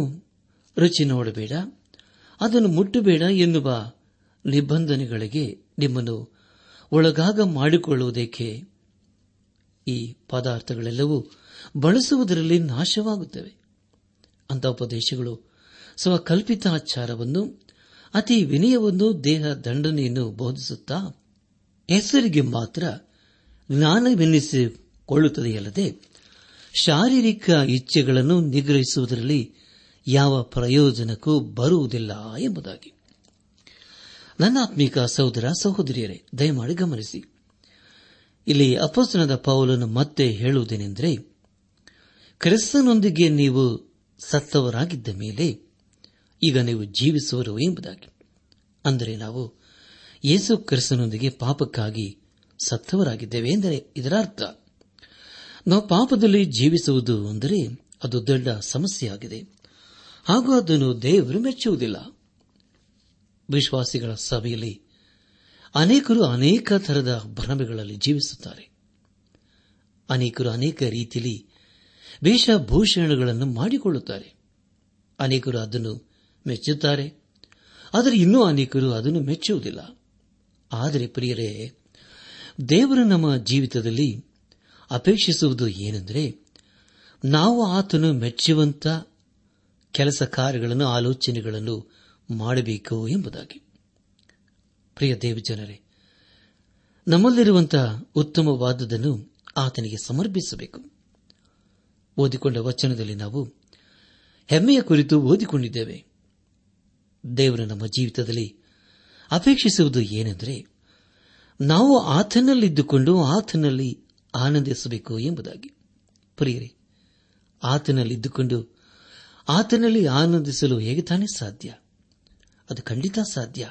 ರುಚಿ ನೋಡಬೇಡ, ಅದನ್ನು ಮುಟ್ಟಬೇಡ ಎನ್ನುವ ನಿಬಂಧನೆಗಳಿಗೆ ನಿಮ್ಮನ್ನು ಒಳಗಾಗ ಮಾಡಿಕೊಳ್ಳುವುದಕ್ಕೆ ಈ ಪದಾರ್ಥಗಳೆಲ್ಲವೂ ಬಳಸುವುದರಲ್ಲಿ ನಾಶವಾಗುತ್ತವೆ. ಅಂತ ಉಪದೇಶಗಳು ಸ್ವಕಲ್ಪಿತಾಚಾರವನ್ನು, ಅತಿ ವಿನಯವನ್ನು, ದೇಹ ದಂಡನೆಯನ್ನು ಬೋಧಿಸುತ್ತಾ ಹೆಸರಿಗೆ ಮಾತ್ರ ಜ್ಞಾನವೆನ್ನಿಸಿಕೊಳ್ಳುತ್ತದೆಯಲ್ಲದೆ ಶಾರೀರಿಕ ಇಚ್ಛೆಗಳನ್ನು ನಿಗ್ರಹಿಸುವುದರಲ್ಲಿ ಯಾವ ಪ್ರಯೋಜನಕ್ಕೂ ಬರುವುದಿಲ್ಲ ಎಂಬುದಾಗಿ. ನನ್ನ ಆತ್ಮೀಕ ಸಹೋದರ, ಸಹೋದರಿಯರೇ, ದಯಮಾಡಿ ಗಮನಿಸಿ. ಇಲ್ಲಿ ಅಪಸ್ತನದ ಪೌಲನ್ನು ಮತ್ತೆ ಹೇಳುವುದೇನೆಂದರೆ, ಕ್ರಿಸ್ತನೊಂದಿಗೆ ನೀವು ಸತ್ತವರಾಗಿದ್ದ ಮೇಲೆ ಈಗ ನೀವು ಜೀವಿಸುವರು ಎಂಬುದಾಗಿ. ಅಂದರೆ ನಾವು ಯೇಸು ಕ್ರಿಸ್ತನೊಂದಿಗೆ ಪಾಪಕ್ಕಾಗಿ ಸತ್ತವರಾಗಿದ್ದೇವೆ ಎಂದರೆ ಇದರ ಅರ್ಥ. ನಾವು ಪಾಪದಲ್ಲಿ ಜೀವಿಸುವುದು ಅಂದರೆ ಅದು ದೊಡ್ಡ ಸಮಸ್ಯೆಯಾಗಿದೆ. ಹಾಗೂ ಅದನ್ನು ದೇವರು ಮೆಚ್ಚುವುದಿಲ್ಲ. ವಿಶ್ವಾಸಿಗಳ ಸಭೆಯಲ್ಲಿ ಅನೇಕರು ಅನೇಕ ತರದ ಭ್ರಮೆಗಳಲ್ಲಿ ಜೀವಿಸುತ್ತಾರೆ. ಅನೇಕರು ಅನೇಕ ರೀತಿಯಲ್ಲಿ ವೇಷಭೂಷಣಗಳನ್ನು ಮಾಡಿಕೊಳ್ಳುತ್ತಾರೆ. ಅನೇಕರು ಅದನ್ನು ಮೆಚ್ಚುತ್ತಾರೆ. ಆದರೆ ಇನ್ನೂ ಅನೇಕರು ಅದನ್ನು ಮೆಚ್ಚುವುದಿಲ್ಲ. ಆದರೆ ಪ್ರಿಯರೇ, ದೇವರು ನಮ್ಮ ಜೀವಿತದಲ್ಲಿ ಅಪೇಕ್ಷಿಸುವುದು ಏನೆಂದರೆ ನಾವು ಆತನು ಮೆಚ್ಚುವಂತ ಕೆಲಸ ಕಾರ್ಯಗಳನ್ನು, ಆಲೋಚನೆಗಳನ್ನು ಮಾಡಬೇಕು ಎಂಬುದಾಗಿ. ಪ್ರಿಯ ದೇವಜನರೇ ನಮ್ಮಲ್ಲಿರುವಂತಹ ಉತ್ತಮವಾದುದನ್ನು ಆತನಿಗೆ ಸಮರ್ಪಿಸಬೇಕು. ಓದಿಕೊಂಡ ವಚನದಲ್ಲಿ ನಾವು ಹೆಮ್ಮೆಯ ಕುರಿತು ಓದಿಕೊಂಡಿದ್ದೇವೆ. ದೇವರು ನಮ್ಮ ಜೀವಿತದಲ್ಲಿ ಅಪೇಕ್ಷಿಸುವುದು ಏನೆಂದರೆ, ನಾವು ಆತನಲ್ಲಿದ್ದುಕೊಂಡು ಆತನಲ್ಲಿ ಆನಂದಿಸಬೇಕು ಎಂಬುದಾಗಿ. ಪ್ರಿಯರೇ, ಆತನಲ್ಲಿದ್ದುಕೊಂಡು ಆತನಲ್ಲಿ ಆನಂದಿಸಲು ಹೇಗೆ ತಾನೇ ಸಾಧ್ಯ? ಅದು ಖಂಡಿತ ಸಾಧ್ಯ.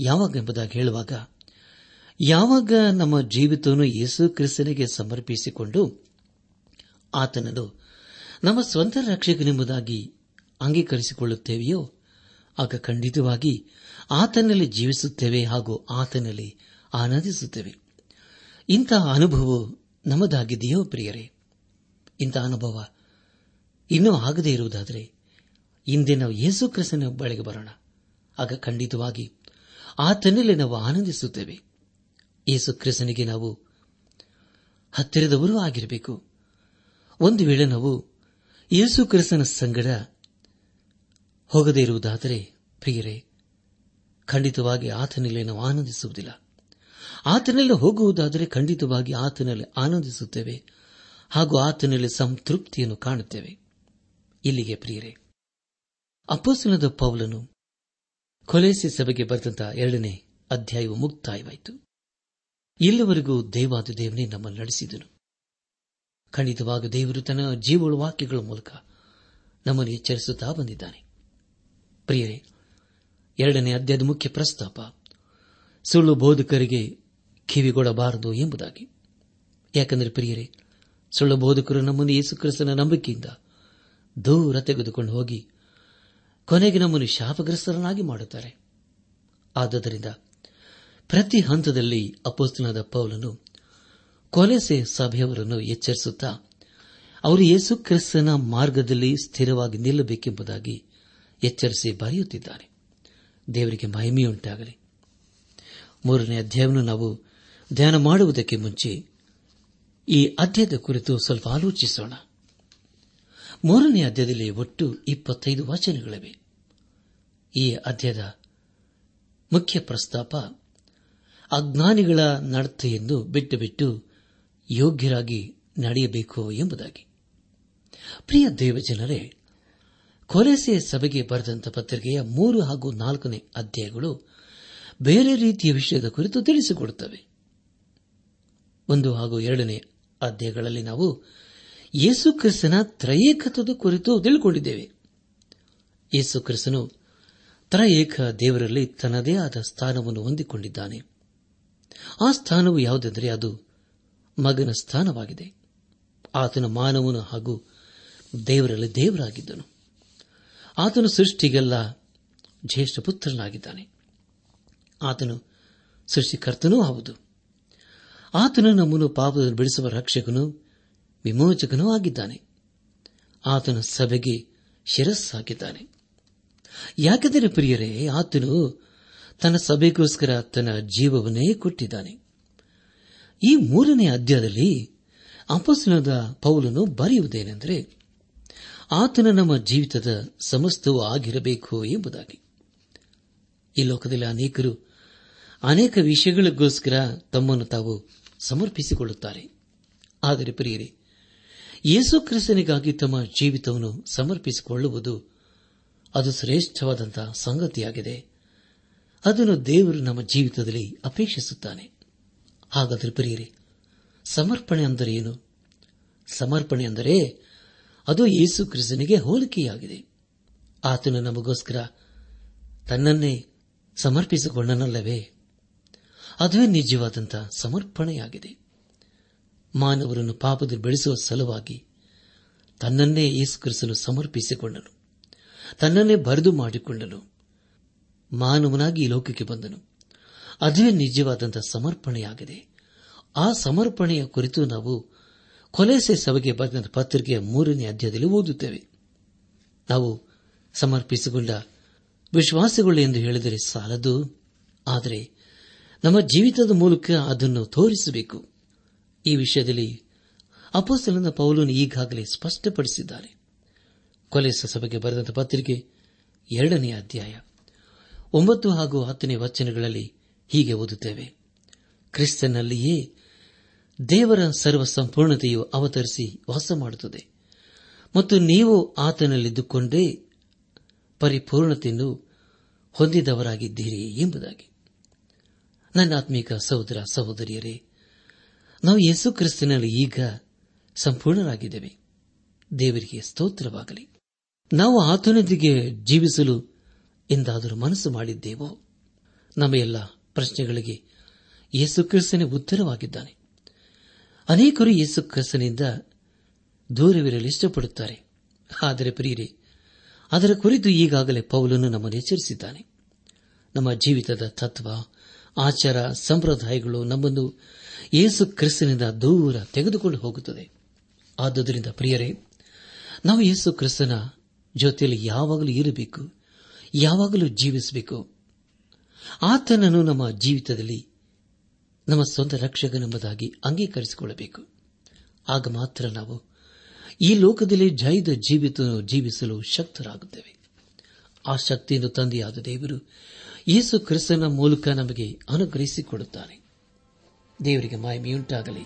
ಯಾವಾಗ ಎಂಬುದಾಗಿ ಹೇಳುವಾಗ, ಯಾವಾಗ ನಮ್ಮ ಜೀವಿತವನ್ನು ಯೇಸು ಕ್ರಿಸ್ತನಿಗೆ ಸಮರ್ಪಿಸಿಕೊಂಡು ಆತನನ್ನು ನಮ್ಮ ಸ್ವಂತ ರಕ್ಷಕನೆಂಬುದಾಗಿ ಅಂಗೀಕರಿಸಿಕೊಳ್ಳುತ್ತೇವೆಯೋ, ಆಗ ಖಂಡಿತವಾಗಿ ಆತನಲ್ಲಿ ಜೀವಿಸುತ್ತೇವೆ ಹಾಗೂ ಆತನಲ್ಲಿ ಆನಂದಿಸುತ್ತೇವೆ ಇಂತಹ ಅನುಭವ ನಮ್ಮದಾಗಿದೆಯೋ ಪ್ರಿಯರೇ? ಇಂತಹ ಅನುಭವ ಇನ್ನೂ ಆಗದೇ ಇರುವುದಾದರೆ, ಇಂದೇ ನಾವು ಯೇಸು ಕ್ರಿಸ್ತನ ಬಳಿಗೆ ಬರೋಣ. ಆಗ ಖಂಡಿತವಾಗಿ ಆತನಲ್ಲಿ ನಾವು ಆನಂದಿಸುತ್ತೇವೆ. ಯೇಸು ಕ್ರಿಸ್ತನಿಗೆ ನಾವು ಹತ್ತಿರದವರೂ ಆಗಿರಬೇಕು. ಒಂದು ವೇಳೆ ನಾವು ಯೇಸು ಕ್ರಿಸ್ತನ ಸಂಗಡ ಹೋಗದೇ ಇರುವುದಾದರೆ, ಪ್ರಿಯರೇ, ಖಂಡಿತವಾಗಿ ಆತನಲ್ಲಿ ನಾವು ಆನಂದಿಸುವುದಿಲ್ಲ. ಆತನಲ್ಲಿ ಹೋಗುವುದಾದರೆ ಖಂಡಿತವಾಗಿ ಆತನಲ್ಲಿ ಆನಂದಿಸುತ್ತೇವೆ ಹಾಗೂ ಆತನಲ್ಲಿ ಸಂತೃಪ್ತಿಯನ್ನು ಕಾಣುತ್ತೇವೆ. ಇಲ್ಲಿಗೆ ಪ್ರಿಯರೇ ಅಪ್ಪಸನದ ಪೌಲನು ಕೊಲೆಸಿ ಸಭೆಗೆ ಬರೆದಂತಹ ಎರಡನೇ ಅಧ್ಯಾಯವು ಮುಕ್ತಾಯವಾಯಿತು. ಇಲ್ಲಿವರೆಗೂ ದೇವಾದ ದೇವನೇ ನಮ್ಮನ್ನು ನಡೆಸಿದನು. ಖಂಡಿತವಾಗ ದೇವರು ತನ್ನ ಜೀವಳ ವಾಕ್ಯಗಳ ಮೂಲಕ ನಮ್ಮನ್ನು ಎಚ್ಚರಿಸುತ್ತಾ ಬಂದಿದ್ದಾನೆ. ಪ್ರಿಯರೇ, ಎರಡನೇ ಅಧ್ಯಾಯದ ಮುಖ್ಯ ಪ್ರಸ್ತಾಪ, ಸುಳ್ಳು ಬೋಧಕರಿಗೆ ಕಿವಿಗೊಡಬಾರದು ಎಂಬುದಾಗಿ. ಯಾಕೆಂದರೆ ಪ್ರಿಯರೇ, ಸುಳ್ಳು ಬೋಧಕರು ನಮ್ಮನ್ನು ಯೇಸುಕ್ರಿಸ್ತನ ನಂಬಿಕೆಯಿಂದ ದೂರ ತೆಗೆದುಕೊಂಡು ಹೋಗಿ ಕೊನೆಗೆ ನಮ್ಮನ್ನು ಶಾಪಗ್ರಸ್ತರನ್ನಾಗಿ ಮಾಡುತ್ತಾರೆ. ಆದ್ದರಿಂದ ಪ್ರತಿ ಹಂತದಲ್ಲಿ ಅಪೋಸ್ತನಾದ ಪೌಲನು ಕೊಲೆಸೆ ಸಭೆಯವರನ್ನು ಎಚ್ಚರಿಸುತ್ತಾ ಅವರು ಯೇಸು ಕ್ರಿಸ್ತನ ಮಾರ್ಗದಲ್ಲಿ ಸ್ಥಿರವಾಗಿ ನಿಲ್ಲಬೇಕೆಂಬುದಾಗಿ ಎಚ್ಚರಿಸಿ ಬರೆಯುತ್ತಿದ್ದಾರೆ. ದೇವರಿಗೆ ಮಹಿಮೆಯುಂಟಾಗಲಿ. ಮೂರನೇ ಅಧ್ಯಾಯವನ್ನು ನಾವು ಧ್ಯಾನ ಮಾಡುವುದಕ್ಕೆ ಮುಂಚೆ ಈ ಅಧ್ಯಾಯದ ಕುರಿತು ಸ್ವಲ್ಪ ಆಲೋಚಿಸೋಣ. ಮೂರನೇ ಅಧ್ಯಾಯದಲ್ಲಿ ಒಟ್ಟು ಇಪ್ಪತ್ತೈದು ವಚನಗಳಿವೆ. ಈ ಅಧ್ಯಾಯದ ಮುಖ್ಯ ಪ್ರಸ್ತಾಪ, ಅಜ್ಞಾನಿಗಳ ನಡತೆಯನ್ನು ಬಿಟ್ಟು ಬಿಟ್ಟು ಯೋಗ್ಯರಾಗಿ ನಡೆಯಬೇಕು ಎಂಬುದಾಗಿ. ಪ್ರಿಯ ದೇವಜನರೇ, ಕೊರೆಸೆ ಸಭೆಗೆ ಬರೆದಂತ ಪತ್ರಿಕೆಯ ಮೂರು ಹಾಗೂ ನಾಲ್ಕನೇ ಅಧ್ಯಾಯಗಳು ಬೇರೆ ರೀತಿಯ ವಿಷಯದ ಕುರಿತು ತಿಳಿಸಿಕೊಡುತ್ತವೆ. ಒಂದು ಹಾಗೂ ಎರಡನೇ ಅಧ್ಯಾಯಗಳಲ್ಲಿ ನಾವು ಯೇಸು ಕ್ರಿಸ್ತನ ತ್ರಯೇಕತ್ವದ ಕುರಿತು ತಿಳ್ಕೊಂಡಿದ್ದೇವೆ. ಯೇಸು ಕ್ರಿಸ್ತನು ತ್ರಯೇಕ ದೇವರಲ್ಲಿ ತನ್ನದೇ ಆದ ಸ್ಥಾನವನ್ನು ಹೊಂದಿಕೊಂಡಿದ್ದಾನೆ. ಆ ಸ್ಥಾನವು ಯಾವುದೆಂದರೆ ಅದು ಮಗನ ಸ್ಥಾನವಾಗಿದೆ. ಆತನ ಮಾನವನು ಹಾಗೂ ದೇವರಲ್ಲಿ ದೇವರಾಗಿದ್ದನು. ಆತನು ಸೃಷ್ಟಿಗೆಲ್ಲ ಜ್ಯೇಷ್ಠ ಪುತ್ರನಾಗಿದ್ದಾನೆ. ಆತನು ಸೃಷ್ಟಿಕರ್ತನೂ ಹೌದು. ಆತನು ನಮ್ಮನ್ನು ಪಾಪದ ಬಿಡಿಸುವ ರಕ್ಷಕನು ವಿಮೋಚಕನೂ ಆಗಿದ್ದಾನೆ ಆತನು ಸಭೆಗೆ ಶಿರಸ್ಸಾಗಿದ್ದಾನೆ. ಯಾಕೆಂದರೆ ಪ್ರಿಯರೇ, ಆತನು ತನ್ನ ಸಭೆಗೋಸ್ಕರ ತನ್ನ ಜೀವವನ್ನೇ ಕೊಟ್ಟಿದ್ದಾನೆ. ಈ ಮೂರನೇ ಅಧ್ಯಾಯದಲ್ಲಿ ಅಪಸ್ನದ ಪೌಲನು ಬರೆಯುವುದೇನೆಂದರೆ, ಆತನ ನಮ್ಮ ಜೀವಿತದ ಸಮಸ್ತವೂ ಆಗಿರಬೇಕು ಎಂಬುದಾಗಿ. ಈ ಲೋಕದಲ್ಲಿ ಅನೇಕರು ಅನೇಕ ವಿಷಯಗಳಿಗೋಸ್ಕರ ತಮ್ಮನ್ನು ತಾವು ಸಮರ್ಪಿಸಿಕೊಳ್ಳುತ್ತಾರೆ. ಆದರೆ ಪ್ರಿಯರೇ ಯೇಸು ಕ್ರಿಸ್ತನಿಗಾಗಿ ತಮ್ಮ ಜೀವಿತವನ್ನು ಸಮರ್ಪಿಸಿಕೊಳ್ಳುವುದು ಅದು ಶ್ರೇಷ್ಠವಾದಂತಹ ಸಂಗತಿಯಾಗಿದೆ. ಅದನ್ನು ದೇವರು ನಮ್ಮ ಜೀವಿತದಲ್ಲಿ ಅಪೇಕ್ಷಿಸುತ್ತಾನೆ. ಹಾಗಾದರೆ ಬರೆಯಿರಿ ಸಮರ್ಪಣೆ ಅಂದರೆ ಏನು? ಸಮರ್ಪಣೆ ಅಂದರೆ ಅದು ಯೇಸು ಕ್ರಿಸ್ತನಿಗೆ ಹೋಲಿಕೆಯಾಗಿದೆ. ಆತನು ನಮಗೋಸ್ಕರ ತನ್ನನ್ನೇ ಸಮರ್ಪಿಸಿಕೊಂಡನಲ್ಲವೇ? ಅದುವೇ ನಿಜವಾದಂತಹ ಸಮರ್ಪಣೆಯಾಗಿದೆ. ಮಾನವರನ್ನು ಪಾಪದಲ್ಲಿ ಬೆಳೆಸುವ ಸಲುವಾಗಿ ತನ್ನನ್ನೇ ಈಸ್ಕರಿಸಲು ಸಮರ್ಪಿಸಿಕೊಂಡನು. ತನ್ನನ್ನೇ ಬರೆದು ಮಾಡಿಕೊಂಡನು. ಮಾನವನಾಗಿ ಈ ಲೋಕಕ್ಕೆ ಬಂದನು. ಅದುವೇ ನಿಜವಾದಂತಹ ಸಮರ್ಪಣೆಯಾಗಿದೆ. ಆ ಸಮರ್ಪಣೆಯ ಕುರಿತು ನಾವು ಕೊಲೆಸೆ ಸಭೆಗೆ ಬರೆದ ಪತ್ರಿಕೆಯ ಮೂರನೇ ಅಧ್ಯಾಯದಲ್ಲಿ ಓದುತ್ತೇವೆ. ನಾವು ಸಮರ್ಪಿಸಿಕೊಂಡ ವಿಶ್ವಾಸಗಳು ಎಂದು ಹೇಳಿದರೆ ಸಾಲದು, ಆದರೆ ನಮ್ಮ ಜೀವಿತದ ಮೂಲಕ ಅದನ್ನು ತೋರಿಸಬೇಕು. ಈ ವಿಷಯದಲ್ಲಿ ಅಪೋಸ್ತಲನ ಪೌಲನು ಈಗಾಗಲೇ ಸ್ಪಷ್ಟಪಡಿಸಿದ್ದಾರೆ. ಕೊಲೆ ಸಭೆಗೆ ಬರೆದಂತ ಪತ್ರಿಕೆ ಎರಡನೇ ಅಧ್ಯಾಯ, ಒಂಬತ್ತು ಹಾಗೂ ಹತ್ತನೇ ವಚನಗಳಲ್ಲಿ ಹೀಗೆ ಓದುತ್ತೇವೆ. ಕ್ರಿಸ್ತನಲ್ಲಿಯೇ ದೇವರ ಸರ್ವ ಸಂಪೂರ್ಣತೆಯು ಅವತರಿಸಿ ವಾಸ ಮಾಡುತ್ತದೆ ಮತ್ತು ನೀವು ಆತನಲ್ಲಿದ್ದುಕೊಂಡೇ ಪರಿಪೂರ್ಣತೆಯನ್ನು ಹೊಂದಿದವರಾಗಿದ್ದೀರಿ ಎಂಬುದಾಗಿ. ನನ್ನ ಆತ್ಮೀಕ ಸಹೋದರ ಸಹೋದರಿಯರೇ ನಾವು ಯೇಸು ಕ್ರಿಸ್ತನಲ್ಲಿ ಈಗ ಸಂಪೂರ್ಣರಾಗಿದ್ದೇವೆ. ದೇವರಿಗೆ ಸ್ತೋತ್ರವಾಗಲಿ. ನಾವು ಆತನೊಂದಿಗೆ ಜೀವಿಸಲು ಎಂದಾದರೂ ಮನಸ್ಸು ಮಾಡಿದ್ದೇವೋ? ನಮ್ಮ ಎಲ್ಲ ಪ್ರಶ್ನೆಗಳಿಗೆ ಯೇಸು ಕ್ರಿಸ್ತನೇ ಉತ್ತರವಾಗಿದ್ದಾನೆ. ಅನೇಕರು ಯೇಸು ಕ್ರಿಸ್ತನಿಂದ ದೂರವಿರಲು ಇಷ್ಟಪಡುತ್ತಾರೆ. ಆದರೆ ಪ್ರಿಯರೇ, ಅದರ ಕುರಿತು ಈಗಾಗಲೇ ಪೌಲನು ನಮ್ಮನ್ನು ಎಚ್ಚರಿಸಿದ್ದಾನೆ. ನಮ್ಮ ಜೀವಿತದ ತತ್ವ ಆಚಾರ ಸಂಪ್ರದಾಯಗಳು ನಮ್ಮನ್ನು ಯೇಸು ಕ್ರಿಸ್ತನಿಂದ ದೂರ ತೆಗೆದುಕೊಂಡು ಹೋಗುತ್ತದೆ. ಆದುದರಿಂದ ಪ್ರಿಯರೇ, ನಾವು ಯೇಸು ಕ್ರಿಸ್ತನ ಜೊತೆಯಲ್ಲಿ ಯಾವಾಗಲೂ ಇರಬೇಕು, ಯಾವಾಗಲೂ ಜೀವಿಸಬೇಕು. ಆತನನ್ನು ನಮ್ಮ ಜೀವಿತದಲ್ಲಿ, ನಮ್ಮ ಸ್ವಂತ ರಕ್ಷಕನೆಂಬುದಾಗಿ ಅಂಗೀಕರಿಸಿಕೊಳ್ಳಬೇಕು. ಆಗ ಮಾತ್ರ ನಾವು ಈ ಲೋಕದಲ್ಲಿ ಜೈದ ಜೀವಿತ ಜೀವಿಸಲು ಶಕ್ತರಾಗುತ್ತೇವೆ. ಆ ಶಕ್ತಿಯನ್ನು ತಂದೆಯಾದ ದೇವರು ಯೇಸು ಕ್ರಿಸ್ತನ ಮೂಲಕ ನಮಗೆ ಅನುಗ್ರಹಿಸಿಕೊಡುತ್ತಾನೆ. ದೇವರಿಗೆ ಮಾಯಮೆಯುಂಟಾಗಲಿ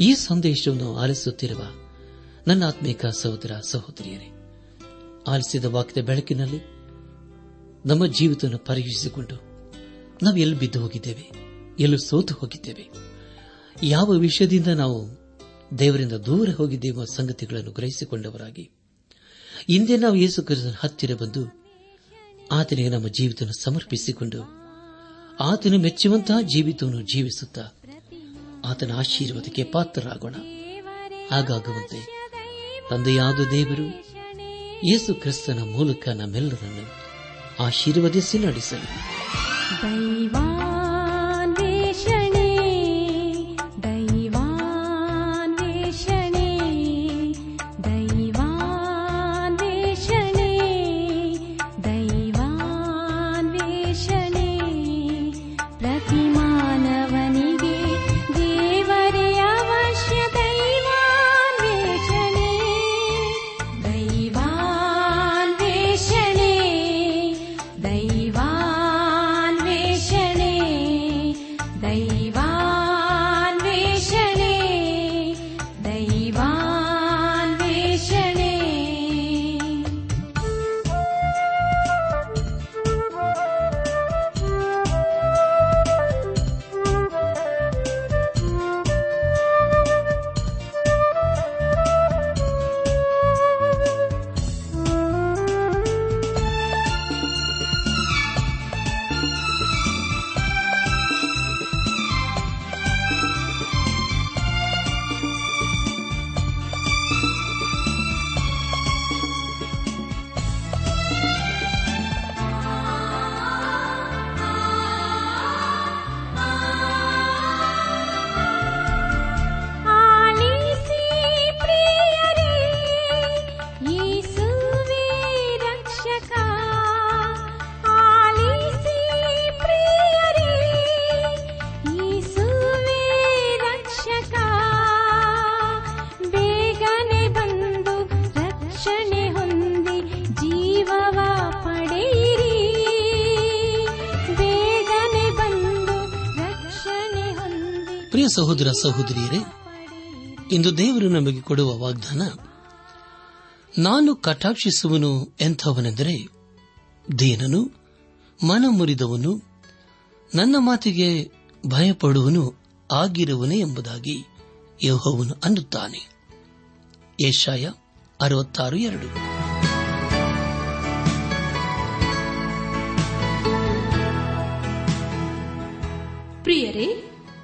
ಈ ಸಂದೇಶವನ್ನು ಆಲಿಸುತ್ತಿರುವ ನನ್ನ ಆತ್ಮೀಕ ಸಹೋದರ ಸಹೋದರಿಯರೇ, ಆಲಿಸಿದ ವಾಕ್ಯದ ಬೆಳಕಿನಲ್ಲಿ ನಮ್ಮ ಜೀವಿತವನ್ನು ಪರೀಕ್ಷಿಸಿಕೊಂಡು ನಾವು ಎಲ್ಲಿ ಬಿದ್ದು ಹೋಗಿದ್ದೇವೆ, ಎಲ್ಲೂ ಸೋತು ಹೋಗಿದ್ದೇವೆ, ಯಾವ ವಿಷಯದಿಂದ ನಾವು ದೇವರಿಂದ ದೂರ ಹೋಗಿದ್ದೇವೆ ಸಂಗತಿಗಳನ್ನು ಗ್ರಹಿಸಿಕೊಂಡವರಾಗಿ, ಹಿಂದೆ ನಾವು ಯೇಸು ಕ್ರಿಸ್ತನ ಹತ್ತಿರ ಬಂದು ಆತನಿಗೆ ನಮ್ಮ ಜೀವಿತ ಸಮರ್ಪಿಸಿಕೊಂಡು ಆತನು ಮೆಚ್ಚುವಂತಹ ಜೀವಿತವನ್ನು ಜೀವಿಸುತ್ತಾ ಆತನ ಆಶೀರ್ವಾದಕ್ಕೆ ಪಾತ್ರರಾಗೋಣ. ಹಾಗಾಗುವಂತೆ ತಂದೆಯಾದ ದೇವರು ಯೇಸು ಕ್ರಿಸ್ತನ ಮೂಲಕ ನಮ್ಮೆಲ್ಲರನ್ನು ಆಶೀರ್ವದಿಸಿ ನಡೆಸಲಿ. ಸಹೋದರ ಸಹೋದರಿಯರೇ, ಇಂದು ದೇವರು ನಮಗೆ ಕೊಡುವ ವಾಗ್ದಾನ, ನಾನು ಕಟಾಕ್ಷಿಸುವನು ಎಂಥವನೆಂದರೆ, ದೀನನು, ಮನ ಮುರಿದವನು, ನನ್ನ ಮಾತಿಗೆ ಭಯಪಡುವನು ಆಗಿರುವನೇ ಎಂಬುದಾಗಿ ಯೋಹವನು ಅನ್ನುತ್ತಾನೆ. ಏಷಾಯ ಅರವತ್ತಾರು ಎರಡು. ಪ್ರಿಯರೇ